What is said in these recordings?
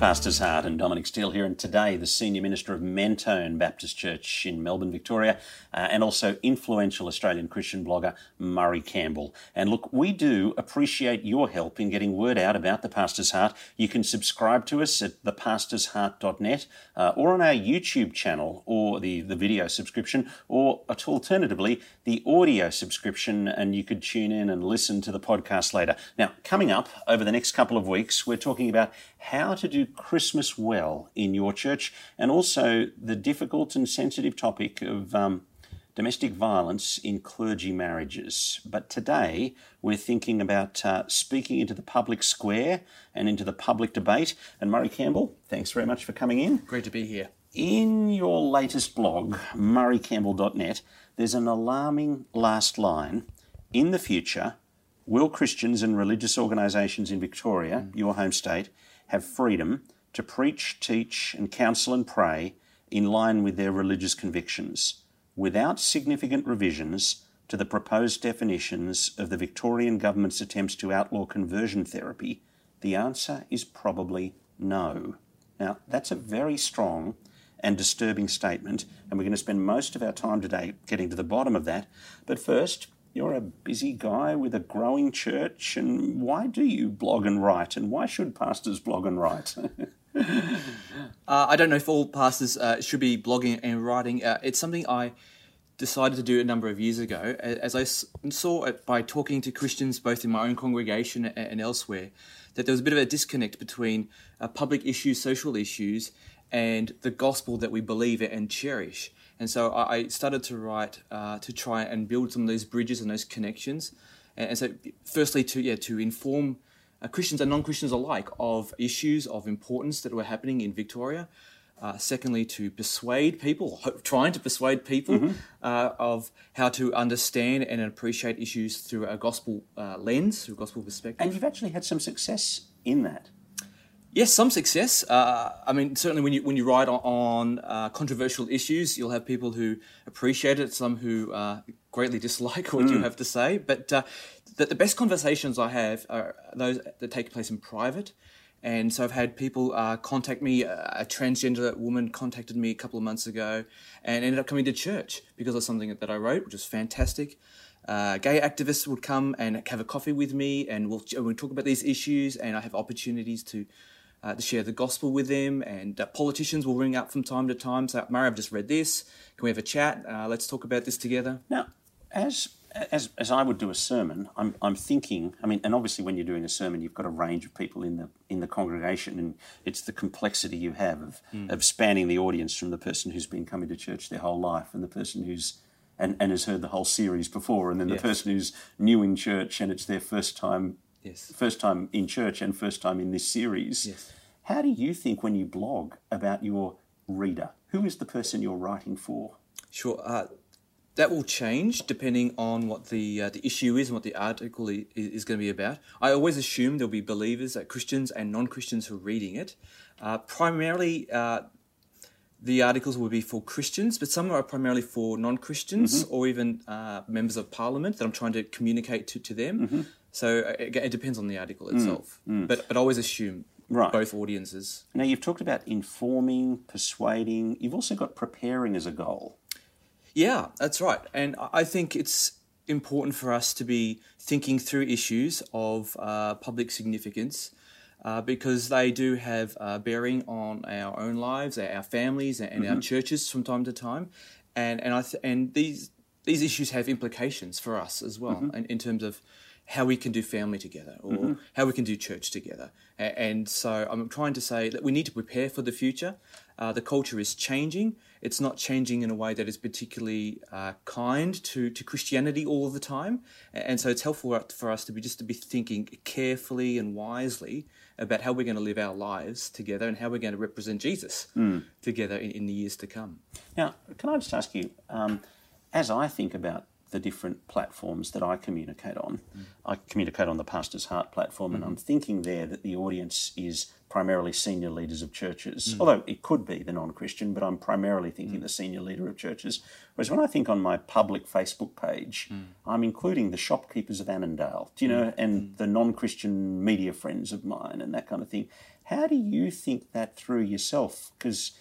Pastor's Heart and Dominic Steele here, and today the Senior Minister of Mentone Baptist Church in Melbourne, Victoria, uh, and also influential Australian Christian blogger Murray Campbell. And look, we do appreciate your help in getting word out about the Pastor's Heart. You can subscribe to us at thepastorsheart.net uh, or on our YouTube channel or the, the video subscription, or alternatively, the audio subscription, and you could tune in and listen to the podcast later. Now, coming up over the next couple of weeks, we're talking about how to do Christmas well in your church, and also the difficult and sensitive topic of um, domestic violence in clergy marriages. But today we're thinking about uh, speaking into the public square and into the public debate. And Murray Campbell, thanks very much for coming in. Great to be here. In your latest blog, murraycampbell.net, there's an alarming last line. In the future, will Christians and religious organisations in Victoria, mm. your home state, have freedom to preach, teach, and counsel and pray in line with their religious convictions, without significant revisions to the proposed definitions of the Victorian government's attempts to outlaw conversion therapy, the answer is probably no. Now, that's a very strong and disturbing statement, and we're going to spend most of our time today getting to the bottom of that. But first, you're a busy guy with a growing church, and why do you blog and write? And why should pastors blog and write? uh, I don't know if all pastors uh, should be blogging and writing. Uh, it's something I decided to do a number of years ago, as I saw it by talking to Christians both in my own congregation and elsewhere, that there was a bit of a disconnect between uh, public issues, social issues, and the gospel that we believe and cherish. And so I started to write uh, to try and build some of those bridges and those connections. And, so, firstly, to yeah, to inform uh, Christians and non-Christians alike of issues of importance that were happening in Victoria. Uh, secondly, to persuade people, trying to persuade people mm-hmm. uh, of how to understand and appreciate issues through a gospel uh, lens, through a gospel perspective. And you've actually had some success in that. Yes, some success. Uh, I mean, certainly when you when you write on, on uh, controversial issues, you'll have people who appreciate it, some who uh, greatly dislike what mm. you have to say. But uh, the, the, best conversations I have are those that take place in private. And so I've had people uh, contact me. A transgender woman contacted me a couple of months ago, and ended up coming to church because of something that I wrote, which was fantastic. Uh, gay activists would come and have a coffee with me, and we'll, we'll talk about these issues. And I have opportunities to uh, to share the gospel with them. And uh, politicians will ring up from time to time. So, Murray, I've just read this. Can we have a chat? Uh, let's talk about this together. Now, as as as I would do a sermon, I'm I'm thinking. I mean, and obviously, when you're doing a sermon, you've got a range of people in the in the congregation, and it's the complexity you have of mm. of spanning the audience from the person who's been coming to church their whole life, and the person who's and, and has heard the whole series before, and then the yes. person who's new in church and it's their first time Yes. First time in church and first time in this series. Yes. How do you think when you blog about your reader? Who is the person you're writing for? Sure. Uh, that will change depending on what the uh, the issue is and what the article is, is, going to be about. I always assume there'll be believers, uh, Christians and non-Christians who are reading it. Uh, primarily, uh, the articles will be for Christians, but some are primarily for non-Christians mm-hmm. or even uh, members of Parliament that I'm trying to communicate to to them. Mm-hmm. So uh, it, it, depends on the article mm, itself, mm, mm. but but always assume right. both audiences. Now you've talked about informing, persuading. You've also got preparing as a goal. Yeah, that's right, and I think it's important for us to be thinking through issues of uh, public significance. Uh, because they do have a bearing on our own lives, our families, and mm-hmm. our churches from time to time, and and I th- and these these issues have implications for us as well, mm-hmm. in, in terms of how we can do family together or mm-hmm. how we can do church together. And so I'm trying to say that we need to prepare for the future. Uh, the culture is changing. It's not changing in a way that is particularly uh, kind to, to Christianity all the time. And so it's helpful for us to be just to be thinking carefully and wisely about how we're going to live our lives together and how we're going to represent Jesus mm. together in, in, the years to come. Now, can I just ask you, um, as I think about the different platforms that I communicate on. Mm. I communicate on the Pastor's Heart platform, mm-hmm. and I'm thinking there that the audience is primarily senior leaders of churches, mm. although it could be the non Christian, but I'm primarily thinking mm. the senior leader of churches. Whereas when I think on my public Facebook page, mm. I'm including the shopkeepers of Annandale, do you know, mm. and mm. the non Christian media friends of mine and that kind of thing. How do you think that through yourself? Because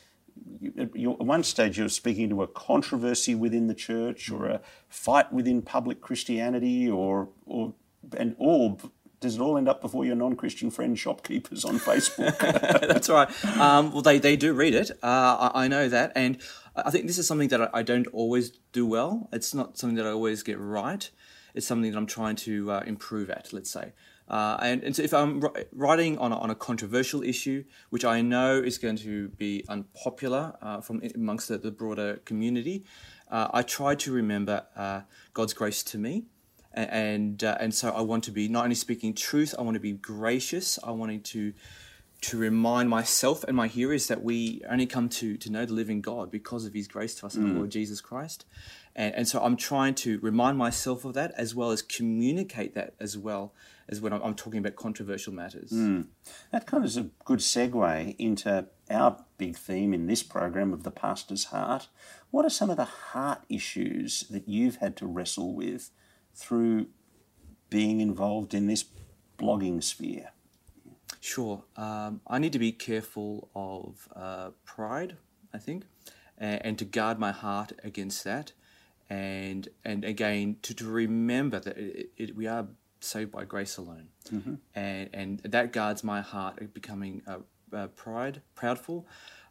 you, at one stage you're speaking to a controversy within the church or a fight within public Christianity, or or and all does it all end up before your non-Christian friend shopkeepers on Facebook? That's right. Um, well, they, they do read it. Uh, I, I, know that, and I think this is something that I, I, don't always do well. It's not something that I always get right. It's something that I'm trying to uh, improve at. Let's say. Uh, and, and so if I'm writing on a, on a controversial issue, which I know is going to be unpopular uh, from amongst the, the broader community, uh, I try to remember uh, God's grace to me and uh, and so I want to be not only speaking truth, I want to be gracious. I wanted to to remind myself and my hearers that we only come to to know the living God because of His grace to us in the mm. Lord Jesus Christ, and and so I'm trying to remind myself of that as well as communicate that as well as when I'm, talking about controversial matters. Mm. That kind of is a good segue into our big theme in this program of the pastor's heart. What are some of the heart issues that you've had to wrestle with? through being involved in this blogging sphere? Sure. Um, I need to be careful of uh, pride, I think, and, and, to guard my heart against that. And and again, to, to remember that it, it, we are saved by grace alone. Mm-hmm. And, and that guards my heart becoming uh, uh, pride, proudful.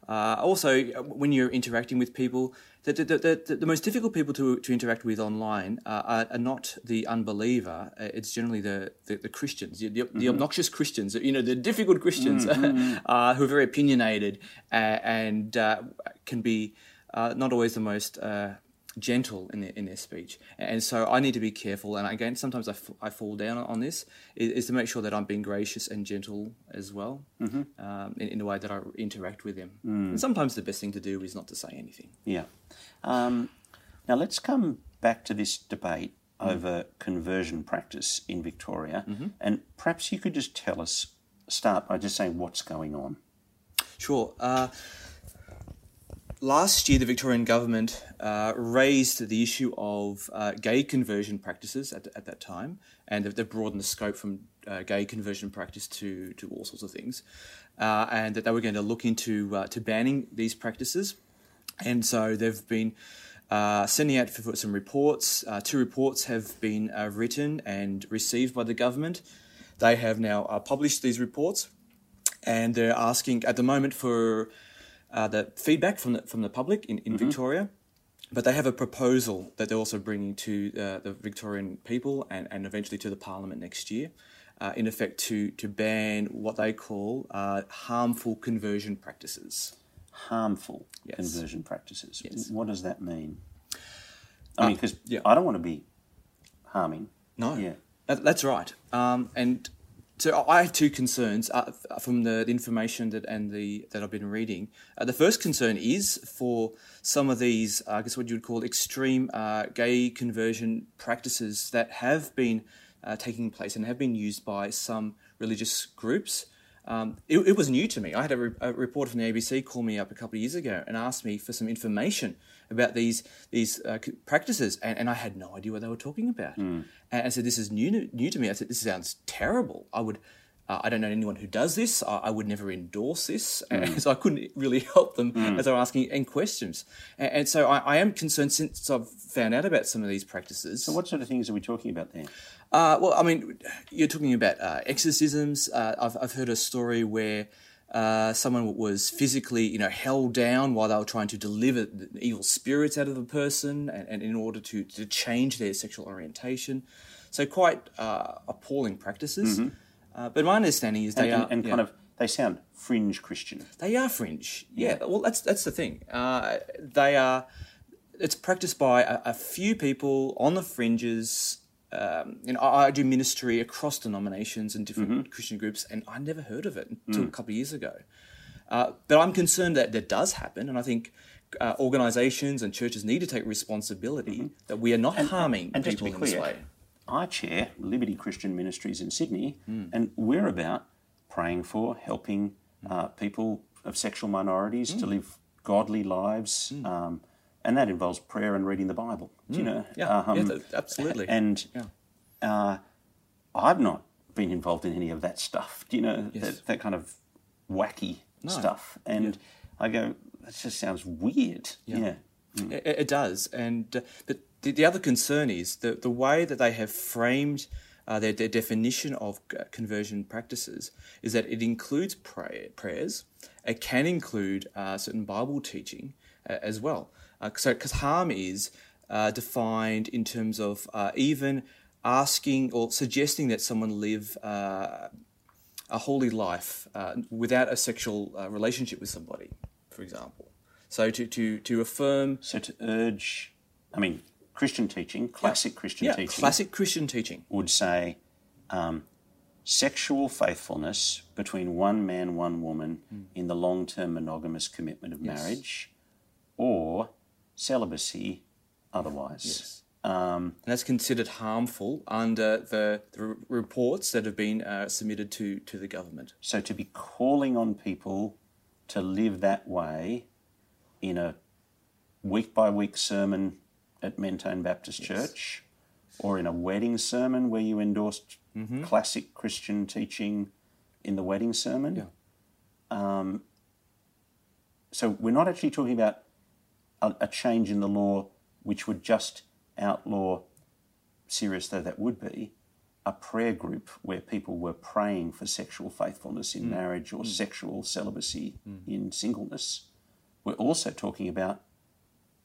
Uh, also, when you're interacting with people, the, the, the, the, most difficult people to, to interact with online uh, are, are, not the unbeliever. Uh, it's generally the, the, the Christians, the, the, mm-hmm. obnoxious Christians, you know, the difficult Christians mm-hmm. uh, who are very opinionated uh, and uh, can be not always the most gentle in their, in their speech. And so I need to be careful. And again, sometimes I, f- I fall down on this, is, is, to make sure that I'm being gracious and gentle as well mm-hmm. um, in, in, the way that I interact with them. Mm. And sometimes the best thing to do is not to say anything. Yeah. Um, now let's come back to this debate mm. over conversion practice in Victoria. Mm-hmm. And perhaps you could just tell us, start by just saying what's going on. Sure. Uh, last year, the Victorian government uh, raised the issue of uh, gay conversion practices at, at that time, and they've broadened the scope from uh, gay conversion practice to, to all sorts of things, uh, and that they were going to look into uh, to banning these practices. And so they've been uh, sending out some reports. two reports have been written and received by the government. They have now published these reports, and they're asking at the moment for uh, the feedback from the, from the public in, in mm-hmm. Victoria. But they have a proposal that they're also bringing to uh, the Victorian people and, and eventually to the Parliament next year, uh, in effect to, to ban what they call uh, harmful conversion practices. Harmful yes. conversion practices. Yes. What does that mean? I mean, because uh, yeah. I don't want to be harming. No. Yeah. That, that's right. Um, and so I have two concerns uh, from the, the, information that and the that I've been reading. Uh, the first concern is for some of these, uh, I guess, what you would call extreme uh, gay conversion practices that have been uh, taking place and have been used by some religious groups. Um, it, it, was new to me. I had a, re- a, reporter from the ABC call me up a couple of years ago and asked me for some information about these these uh, practices, and, and, I had no idea what they were talking about. Mm. And I said, "This is new new to me." I said, "This sounds terrible. I would." Uh, I don't know anyone who does this. I, I would never endorse this, mm. so I couldn't really help them mm. as they were asking any questions. And, and so I, I, am concerned since I've found out about some of these practices. So, what sort of things are we talking about there? Uh, well, I mean, you're talking about uh, exorcisms. Uh, I've, I've heard a story where uh, someone was physically, you know, held down while they were trying to deliver the evil spirits out of the person, and, and in order to, to change their sexual orientation. So quite uh, appalling practices. Mm-hmm. Uh, but my understanding is they and, are and kind of they sound fringe Christian. They are fringe. Yeah. yeah. Well, that's that's the thing. they are. It's practiced by a, a few people on the fringes um, you know, I, I, do ministry across denominations and different mm-hmm. Christian groups, and I never heard of it until mm. a couple of years ago. Uh, but I'm concerned that that does happen, and I think uh, organisations and churches need to take responsibility mm-hmm. that we are not and, harming and people in this way. I chair Liberty Christian Ministries in Sydney, mm. and we're about praying for, helping uh, people of sexual minorities mm. to live godly lives. Mm. Um, and that involves prayer and reading the Bible. Do you hmm. know? Yeah, um, yeah absolutely. And yeah. uh, I've not been involved in any of that stuff. Do you know yes. that, that kind of wacky stuff. And I go, that just sounds weird. Yeah. It, it does, and uh, but the, the other concern is the the way that they have framed uh, their, their definition of uh, conversion practices is that it includes prayer, prayers. It can include uh, certain Bible teaching uh, as well. Uh, so, because harm is uh, defined in terms of even asking or suggesting that someone live a holy life without a sexual relationship with somebody, for example. So to, to, to affirm. So to urge, I mean, Christian teaching, classic yeah. Christian yeah, teaching. Classic Christian teaching. Would say um, sexual faithfulness between one man, one woman mm. in the long term monogamous commitment of yes. marriage or celibacy otherwise. Yes. Um, that's considered harmful under the, the reports that have been uh, submitted to, to the government. So to be calling on people to live that way in a week by week sermon at Mentone Baptist yes. Church or in a wedding sermon where you endorsed mm-hmm. classic Christian teaching in the wedding sermon. Yeah. Um, so we're not actually talking about a, a, change in the law which would just outlaw, serious though that would be, a prayer group where people were praying for sexual faithfulness in mm. marriage or mm. sexual celibacy mm. in singleness. We're also talking about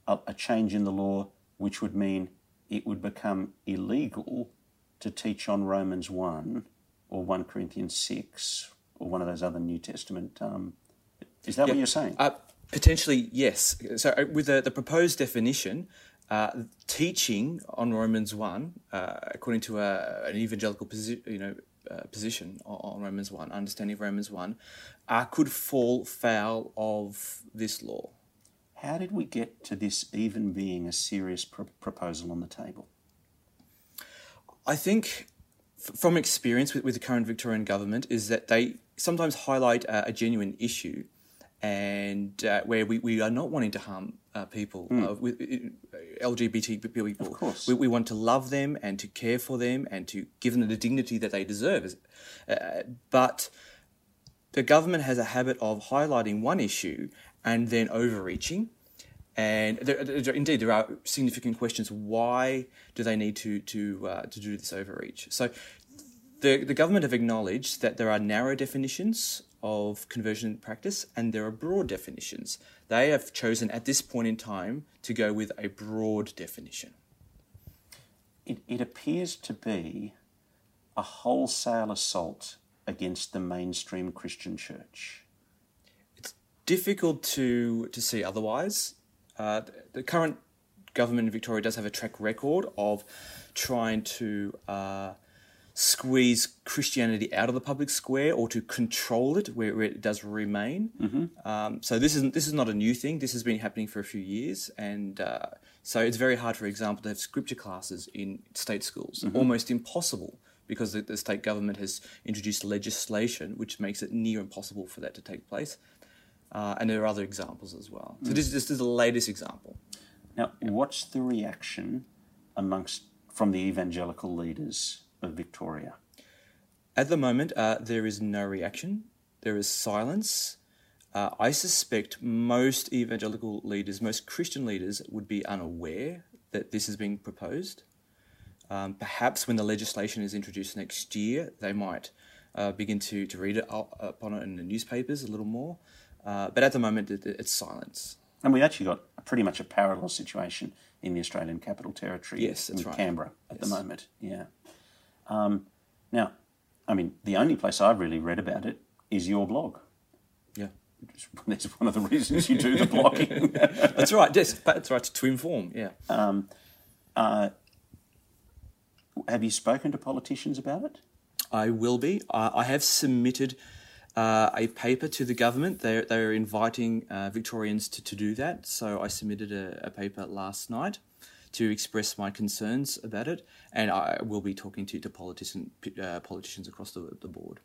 a, a change in the law which would mean it would become illegal to teach on Romans 1 or 1 Corinthians 6 or one of those other New Testament. Um, is that yep. what you're saying? Uh, potentially, yes. So, uh, with the, the proposed definition, uh, teaching on Romans 1, uh, according to a, uh, an evangelical posi- you know, uh, position on, on, Romans 1, understanding of Romans 1, could fall foul of this law. How did we get to this even being a serious pr- proposal on the table? I think, f- from experience with, with, the current Victorian government, is that they sometimes highlight uh, a genuine issue and uh, where we, we are not wanting to harm uh, people, mm. uh, with, LGBT people. Of course. We, we, want to love them and to care for them and to give them the dignity that they deserve. Uh, but the government has a habit of highlighting one issue and then overreaching. And there, there, indeed, there are significant questions. Why do they need to to uh, to do this overreach? So, the the government have acknowledged that there are narrow definitions of conversion practice and there are broad definitions. They have chosen at this point in time to go with a broad definition. It, it appears to be a wholesale assault against the mainstream Christian church difficult to to see otherwise. Uh, the current government in Victoria does have a track record of trying to uh, squeeze Christianity out of the public square or to control it where, where it does remain. Mm-hmm. Um, so this isn't this is not a new thing. This has been happening for a few years, and uh, so it's very hard, for example, to have scripture classes in state schools. Mm-hmm. Almost impossible because the, the state government has introduced legislation which makes it near impossible for that to take place. Uh, and there are other examples as well. So mm. this, this is the latest example. Now, what's the reaction amongst from the evangelical leaders of Victoria? At the moment, uh, there is no reaction. There is silence. Uh, I suspect most evangelical leaders, most Christian leaders, would be unaware that this is being proposed. Um, perhaps when the legislation is introduced next year, they might uh, begin to, to read it up, upon it in the newspapers a little more. Uh, but at the moment, it, it's silence. And we actually got pretty much a parallel situation in the Australian Capital Territory yes, in right. Canberra at yes. the moment. Yeah. Um, now, I mean, the only place I've really read about it is your blog. Yeah. That's one of the reasons you do the blogging. that's right. Yes, that's right. To inform. Yeah. Um, uh, have you spoken to politicians about it? I will be. I, I have submitted uh, a paper to the government. They're, they're inviting uh, Victorians to, to do that. So I submitted a, a, paper last night to express my concerns about it, and I will be talking to, to politician, uh, politicians across the, the board.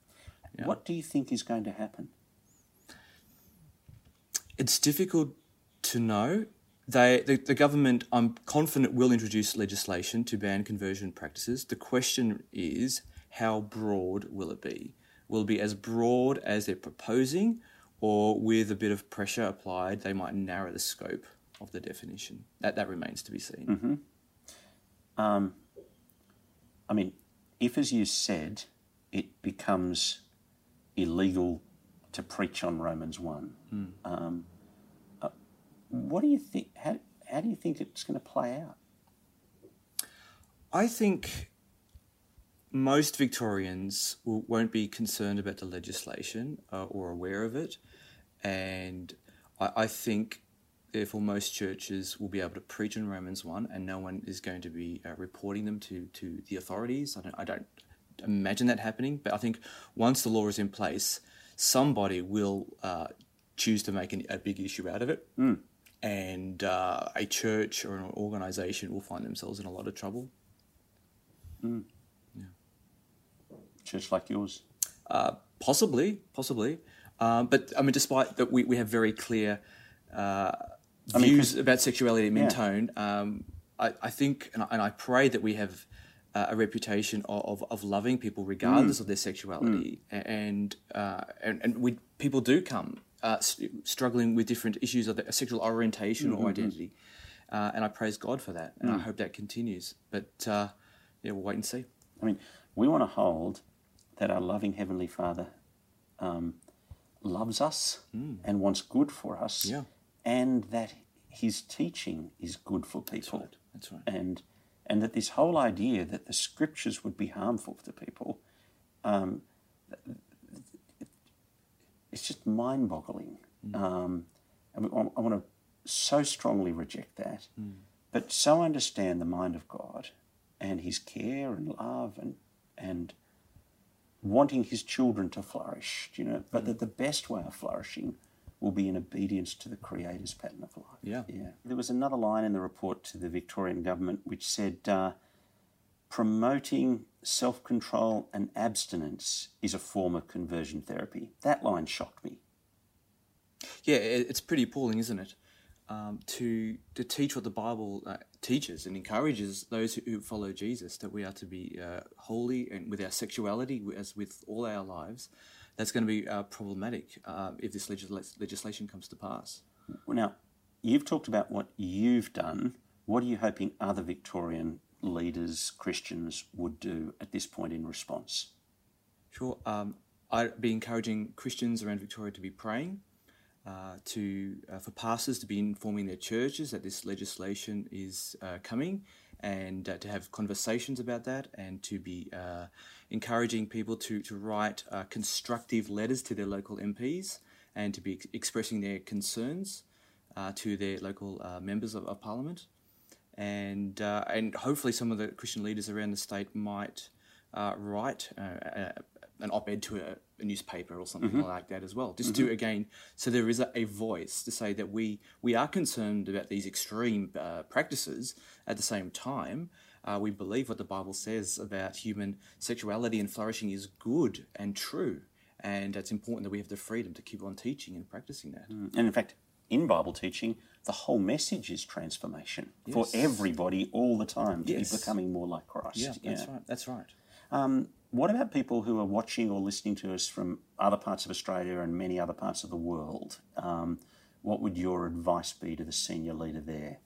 Yeah. What do you think is going to happen? It's difficult to know. They, the, the government, I'm confident, will introduce legislation to ban conversion practices. The question is, how broad will it be? Will be as broad as they're proposing, or with a bit of pressure applied, they might narrow the scope of the definition. That that remains to be seen. Mm-hmm. Um, I mean, if, as you said, it becomes illegal to preach on Romans one, Mm. um, uh, what do you think? How, how do you think it's going to play out? I think most Victorians will, won't be concerned about the legislation uh, or aware of it, and I, I think therefore most churches will be able to preach in Romans one, and no one is going to be uh, reporting them to to the authorities. I don't, I don't imagine that happening, but I think once the law is in place, somebody will uh, choose to make an, a big issue out of it. And uh, a church or an organization will find themselves in a lot of trouble. Church like yours? Uh, possibly, possibly. Um, but I mean, despite that, we, we have very clear uh, I mean, views about sexuality at Yeah. Mentone. Um, I, I think, and I, and I pray that we have uh, a reputation of, of, of loving people regardless of their sexuality, and uh, and and we people do come uh, struggling with different issues of their sexual orientation or identity, uh, and I praise God for that, and I hope that continues. But uh, yeah, we'll wait and see. I mean, we want to hold that our loving Heavenly Father um, loves us and wants good for us, Yeah. and that His teaching is good for people. right. That's right. And and that this whole idea that the Scriptures would be harmful to people, um, it's just mind-boggling. Um, and I want to so strongly reject that, but so understand the mind of God and His care and love and and wanting His children to flourish. You know, but that the best way of flourishing will be in obedience to the Creator's pattern of life. Yeah. yeah. There was another line in the report to the Victorian government which said. Uh, promoting self control and abstinence is a form of conversion therapy. That line shocked me. Yeah, it's pretty appalling, isn't it? Um, to to teach what the Bible uh, teaches and encourages those who, who follow Jesus that we are to be uh, holy and with our sexuality as with all our lives. That's going to be uh, problematic uh, if this legisla- legislation comes to pass. Well, Now, you've talked about what you've done. What are you hoping other Victorian leaders, Christians, would do at this point in response? Sure. Um, I'd be encouraging Christians around Victoria to be praying, uh, to uh, for pastors to be informing their churches that this legislation is uh, coming, and uh, to have conversations about that, and to be uh, encouraging people to to write constructive letters to their local MPs, and to be ex- expressing their concerns to their local members of, of Parliament. And and hopefully some of the Christian leaders around the state might write an op-ed to a, a newspaper or something like that as well, just to again, so there is a, a voice to say that we we are concerned about these extreme uh, practices. At the same time, uh, we believe what the Bible says about human sexuality and flourishing is good and true, and it's important that we have the freedom to keep on teaching and practicing that. And in fact, in Bible teaching, the whole message is transformation for everybody all the time to Yes. be becoming more like Christ. Yeah, that's right. That's right. Um, what about people who are watching or listening to us from other parts of Australia and many other parts of the world? Um, what would your advice be to the senior leader there?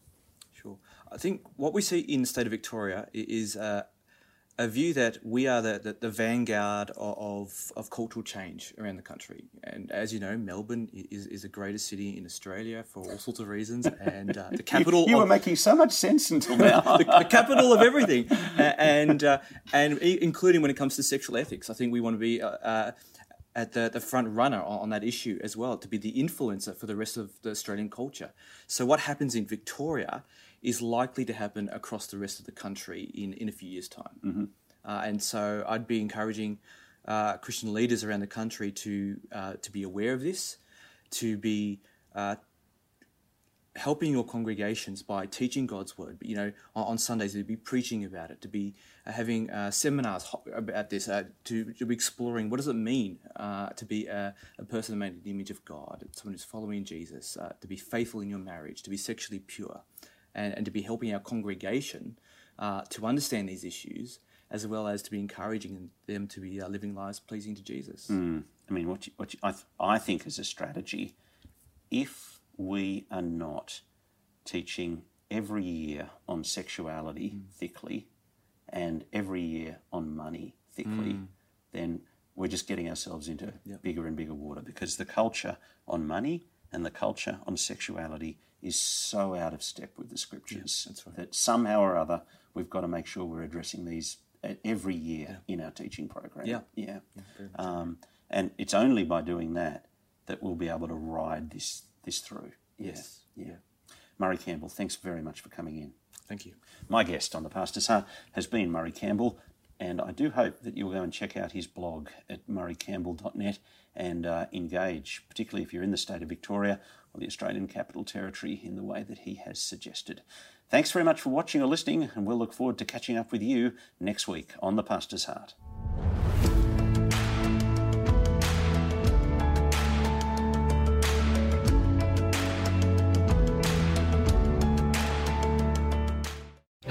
Sure. I think what we see in the state of Victoria is uh, a view that we are the, the, the vanguard of, of cultural change around the country. And as you know, Melbourne is, is the greatest city in Australia for all sorts of reasons, and uh, the capital You, you of, were making so much sense until now. the, the capital of everything, and uh, and including when it comes to sexual ethics. I think we want to be uh, uh, at the, the front runner on, on that issue as well, to be the influencer for the rest of the Australian culture. So what happens in Victoria is likely to happen across the rest of the country in, in a few years' time. Uh, and so I'd be encouraging uh, Christian leaders around the country to uh, to be aware of this, to be uh, helping your congregations by teaching God's word. But, you know, on, on Sundays to be preaching about it, to be uh, having uh, seminars about this, uh, to, to be exploring what does it mean uh, to be a, a person made in the image of God, someone who's following Jesus, uh, to be faithful in your marriage, to be sexually pure, and, and to be helping our congregation uh, to understand these issues as well as to be encouraging them to be uh, living lives pleasing to Jesus. Mm. I mean, what, you, what you, I, th- I think is a strategy, if we are not teaching every year on sexuality mm. thickly and every year on money thickly, mm. then we're just getting ourselves into yep. bigger and bigger water because the culture on money and the culture on sexuality is so out of step with the scriptures yeah, right. that somehow or other we've got to make sure we're addressing these every year yeah. in our teaching program. Yeah, yeah. yeah um, and it's only by doing that that we'll be able to ride this this through. Yes. Yeah. Murray Campbell, thanks very much for coming in. Thank you. My guest on the Pastor's Heart has been Murray Campbell, and I do hope that you'll go and check out his blog at murraycampbell.net and uh, engage, particularly if you're in the state of Victoria or the Australian Capital Territory, in the way that he has suggested. Thanks very much for watching or listening, and we'll look forward to catching up with you next week on The Pastor's Heart.